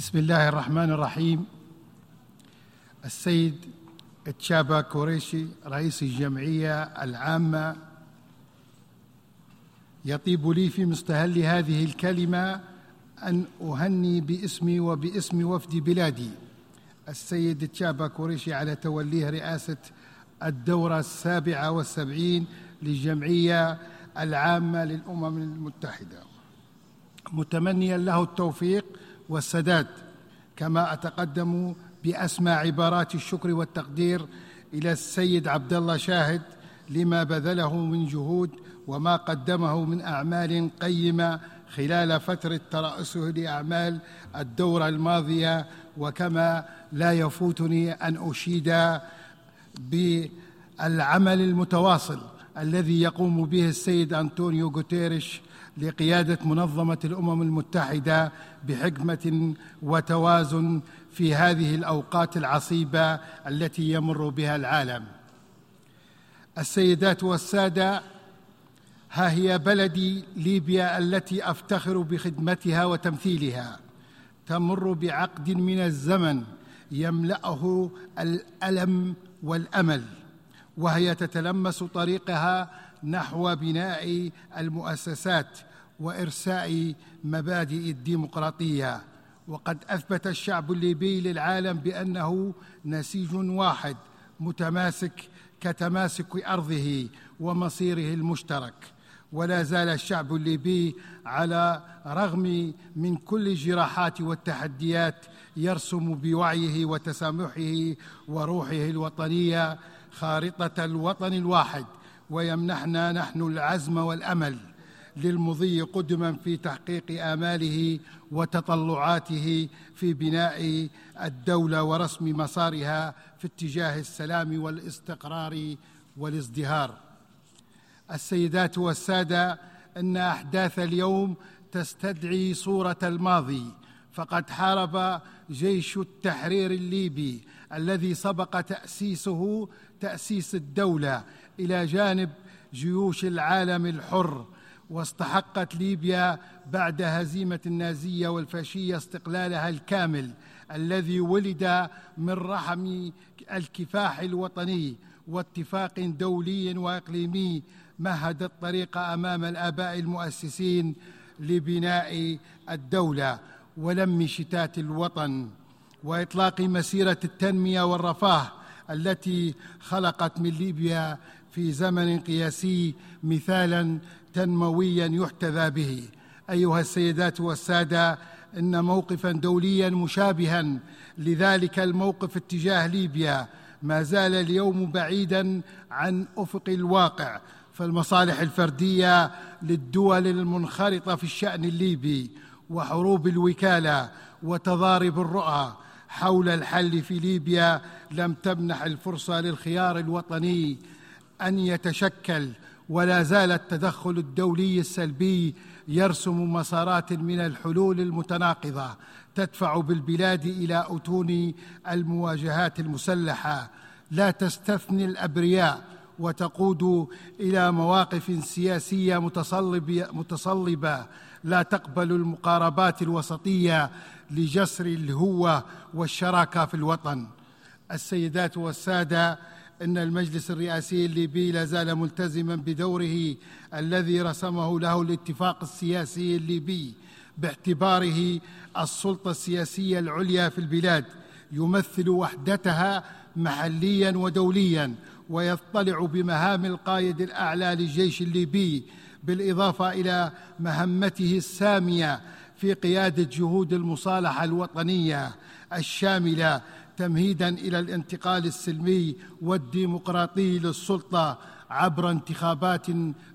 بسم الله الرحمن الرحيم. السيد تشابا كوريشي رئيس الجمعية العامة يطيب لي في مستهل هذه الكلمة أن أهني باسمي وباسم وفد بلادي. السيد تشابا كوريشي على توليه رئاسة الدورة السابعة والسبعين للجمعية العامة للأمم المتحدة. متمنيا له التوفيق والسداد كما أتقدم باسمى عبارات الشكر والتقدير إلى السيد عبد الله شاهد لما بذله من جهود وما قدمه من أعمال قيمة خلال فترة ترأسه لأعمال الدورة الماضية وكما لا يفوتني أن أشيد بالعمل المتواصل الذي يقوم به السيد أنطونيو غوتيريش لقيادة منظمة الأمم المتحدة بحكمة وتوازن في هذه الأوقات العصيبة التي يمر بها العالم. السيدات والسادة ها هي بلدي ليبيا التي أفتخر بخدمتها وتمثيلها. تمر بعقد من الزمن يملأه الألم والأمل وهي تتلمس طريقها نحو بناء المؤسسات وإرساء مبادئ الديمقراطية. وقد أثبت الشعب الليبي للعالم بأنه نسيج واحد متماسك كتماسك أرضه ومصيره المشترك. ولا زال الشعب الليبي على رغم من كل الجراحات والتحديات يرسم بوعيه وتسامحه وروحه الوطنية خارطة الوطن الواحد. ويمنحنا نحن العزم والأمل. للمضي قدما في تحقيق آماله وتطلعاته في بناء الدولة ورسم مسارها في اتجاه السلام والاستقرار والازدهار. السيدات والسادة إن أحداث اليوم تستدعي صورة الماضي فقد حارب جيش التحرير الليبي الذي سبق تأسيسه تأسيس الدولة إلى جانب جيوش العالم الحر واستحقت ليبيا بعد هزيمة النازية والفاشية استقلالها الكامل الذي ولد من رحم الكفاح الوطني واتفاق دولي وإقليمي مهد الطريق أمام الآباء المؤسسين لبناء الدولة ولم شتات الوطن وإطلاق مسيرة التنمية والرفاه التي خلقت من ليبيا في زمن قياسي مثالا تنمويا يحتذى به. أيها السيدات والسادة إن موقفا دوليا مشابها لذلك الموقف اتجاه ليبيا. ما زال اليوم بعيدا عن أفق الواقع. فالمصالح الفردية للدول المنخرطة في الشأن الليبي وحروب الوكالة وتضارب الرؤى حول الحل في ليبيا لم تمنح الفرصة للخيار الوطني أن يتشكل ولا زال التدخل الدولي السلبي يرسم مسارات من الحلول المتناقضة تدفع بالبلاد إلى أتون المواجهات المسلحة. لا تستثني الأبرياء وتقود إلى مواقف سياسية متصلب متصلبة. لا تقبل المقاربات الوسطية لجسر الهوة والشراكة في الوطن. السيدات والسادة إن المجلس الرئاسي الليبي لا زال ملتزما بدوره الذي رسمه له الاتفاق السياسي الليبي باعتباره السلطة السياسية العليا في البلاد يمثل وحدتها محليا ودوليا ويطلع بمهام القائد الأعلى للجيش الليبي بالإضافة إلى مهمته السامية في قيادة جهود المصالحة الوطنية الشاملة تمهيدا إلى الانتقال السلمي والديمقراطي للسلطة عبر انتخابات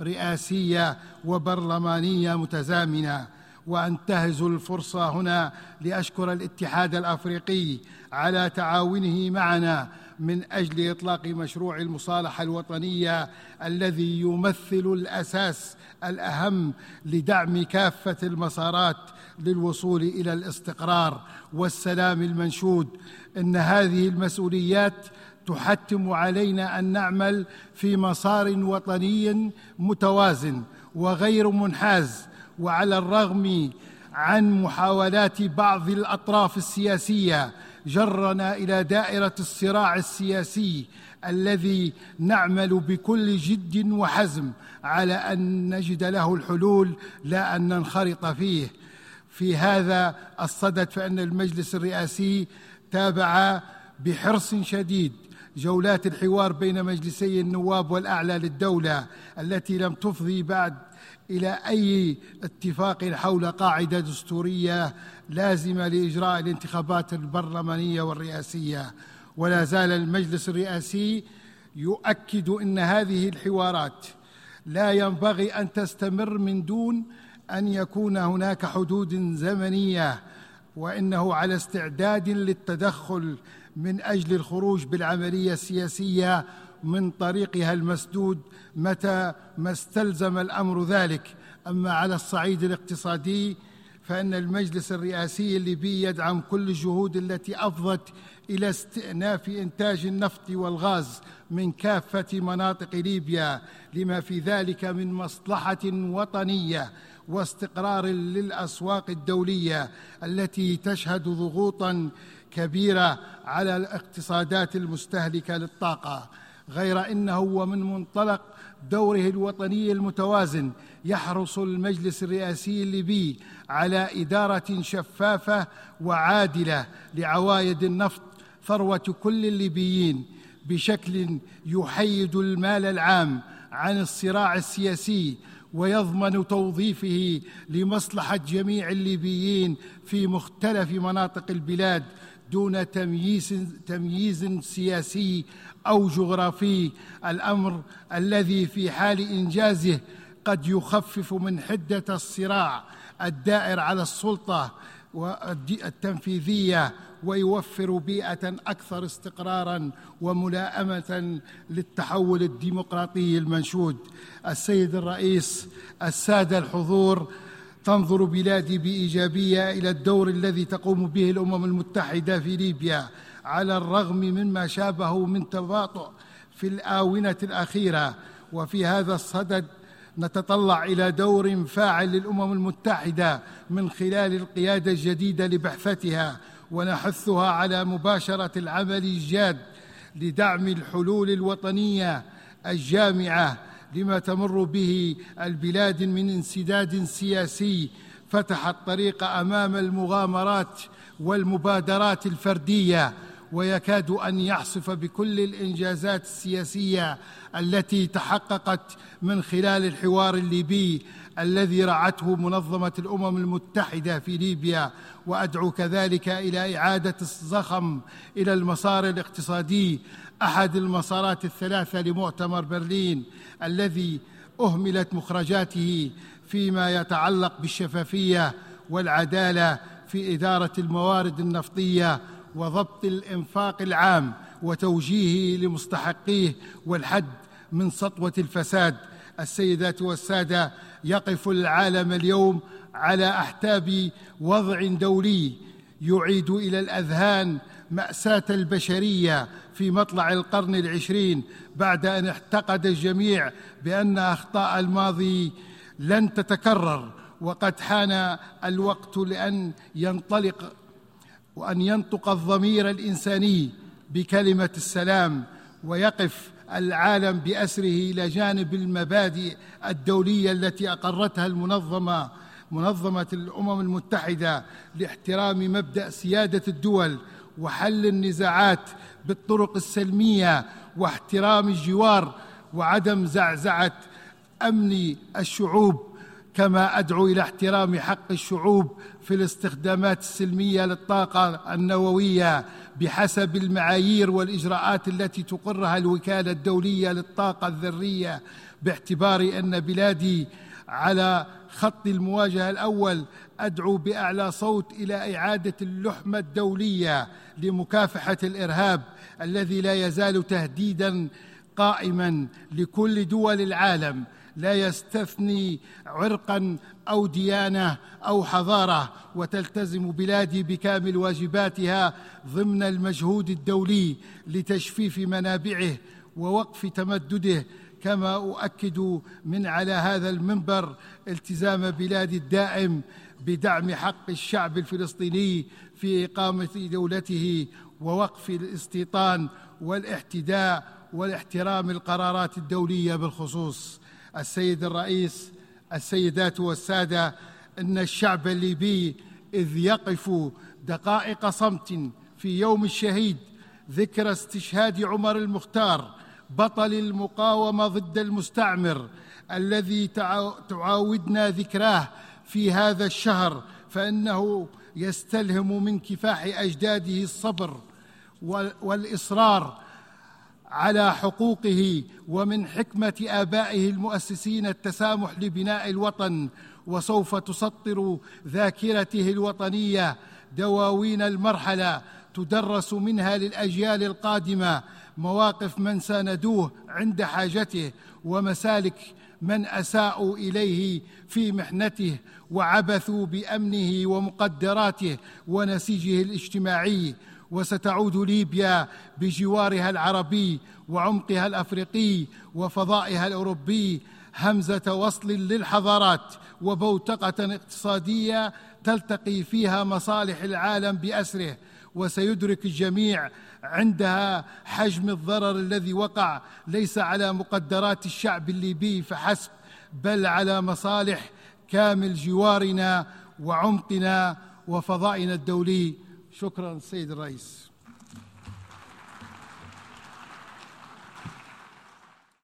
رئاسية وبرلمانية متزامنة. وأنتهز الفرصة هنا لأشكر الاتحاد الأفريقي على تعاونه معنا من أجل إطلاق مشروع المصالحة الوطنية الذي يمثل الأساس الأهم لدعم كافة المسارات للوصول إلى الاستقرار والسلام المنشود. إن هذه المسؤوليات تحتم علينا أن نعمل في مسار وطني متوازن وغير منحاز وعلى الرغم عن محاولات بعض الأطراف السياسية جرنا إلى دائرة الصراع السياسي الذي نعمل بكل جد وحزم على أن نجد له الحلول لا أن ننخرط فيه. في هذا الصدد فإن المجلس الرئاسي تابع بحرص شديد جولات الحوار بين مجلسي النواب والأعلى للدولة التي لم تفضي بعد إلى أي اتفاق حول قاعدة دستورية لازمة لإجراء الانتخابات البرلمانية والرئاسية. ولا زال المجلس الرئاسي يؤكد إن هذه الحوارات لا ينبغي أن تستمر من دون أن يكون هناك حدود زمنية وإنه على استعداد للتدخل من أجل الخروج بالعملية السياسية من طريقها المسدود متى ما استلزم الأمر ذلك. أما على الصعيد الاقتصادي فإن المجلس الرئاسي الليبي يدعم كل الجهود التي أفضت إلى استئناف إنتاج النفط والغاز من كافة مناطق ليبيا لما في ذلك من مصلحة وطنية واستقرار للأسواق الدولية التي تشهد ضغوطا كبيرة على الاقتصادات المستهلكة للطاقة. غير إنه ومن منطلق دوره الوطني المتوازن يحرص المجلس الرئاسي الليبي على إدارة شفافة وعادلة لعوايد النفط ثروة كل الليبيين بشكل يحيد المال العام عن الصراع السياسي ويضمن توظيفه لمصلحة جميع الليبيين في مختلف مناطق البلاد دون تمييز تمييز سياسي أو جغرافي. الأمر الذي في حال إنجازه قد يخفف من حدة الصراع الدائر على السلطة التنفيذية ويوفر بيئة أكثر استقرارا وملائمة للتحول الديمقراطي المنشود. السيد الرئيس السادة الحضور تنظر بلادي بإيجابية إلى الدور الذي تقوم به الأمم المتحدة في ليبيا على الرغم مما شابه من تباطؤ في الآونة الأخيرة. وفي هذا الصدد نتطلع إلى دور فاعل للأمم المتحدة من خلال القيادة الجديدة لبعثتها ونحثها على مباشرة العمل الجاد لدعم الحلول الوطنية الجامعة لما تمر به البلاد من انسداد سياسي فتح الطريق أمام المغامرات والمبادرات الفردية ويكاد أن يحصف بكل الإنجازات السياسية التي تحققت من خلال الحوار الليبي الذي رعته منظمة الأمم المتحدة في ليبيا وأدعو كذلك إلى إعادة الزخم إلى المسار الاقتصادي أحد المسارات الثلاثة لمؤتمر برلين الذي أهملت مخرجاته فيما يتعلق بالشفافية والعدالة في إدارة الموارد النفطية وضبط الإنفاق العام وتوجيهه لمستحقيه والحد من سطوة الفساد. السيدات والسادة يقف العالم اليوم على أحتاب وضع دولي يعيد إلى الأذهان مأساة البشرية في مطلع القرن العشرين بعد أن اعتقد الجميع بأن أخطاء الماضي لن تتكرر وقد حان الوقت لأن ينطلق وأن ينطق الضمير الإنساني بكلمة السلام ويقف العالم بأسره إلى جانب المبادئ الدولية التي أقرتها المنظمة منظمة الأمم المتحدة لاحترام مبدأ سيادة الدول وحل النزاعات بالطرق السلمية واحترام الجوار وعدم زعزعة أمن الشعوب. كما أدعو إلى احترام حق الشعوب في الاستخدامات السلمية للطاقة النووية بحسب المعايير والإجراءات التي تقرها الوكالة الدولية للطاقة الذرية باعتبار أن بلادي على خط المواجهة الأول أدعو بأعلى صوت إلى إعادة اللحمة الدولية لمكافحة الإرهاب الذي لا يزال تهديدا قائما لكل دول العالم. لا يستثني عرقا أو ديانة أو حضارة وتلتزم بلادي بكامل واجباتها ضمن المجهود الدولي لتجفيف منابعه ووقف تمدده كما أؤكد من على هذا المنبر التزام بلادي الدائم بدعم حق الشعب الفلسطيني في إقامة دولته ووقف الاستيطان والاحتداء والاحترام القرارات الدولية بالخصوص. السيد الرئيس السيدات والسادة إن الشعب الليبي إذ يقف دقائق صمت في يوم الشهيد ذكرى استشهاد عمر المختار بطل المقاومة ضد المستعمر الذي تعاودنا ذكراه في هذا الشهر فإنه يستلهم من كفاح أجداده الصبر والإصرار على حقوقه ومن حكمة آبائه المؤسسين التسامح لبناء الوطن وسوف تسطر ذاكرته الوطنية دواوين المرحلة تدرس منها للأجيال القادمة مواقف من ساندوه عند حاجته ومسالك من أساءوا إليه في محنته وعبثوا بأمنه ومقدراته ونسيجه الاجتماعي وستعود ليبيا بجوارها العربي وعمقها الأفريقي وفضائها الأوروبي همزة وصل للحضارات وبوتقة اقتصادية تلتقي فيها مصالح العالم بأسره وسيدرك الجميع عندها حجم الضرر الذي وقع ليس على مقدرات الشعب الليبي فحسب بل على مصالح كامل جوارنا وعمقنا وفضائنا الدولي. شكرا سيد الرئيس.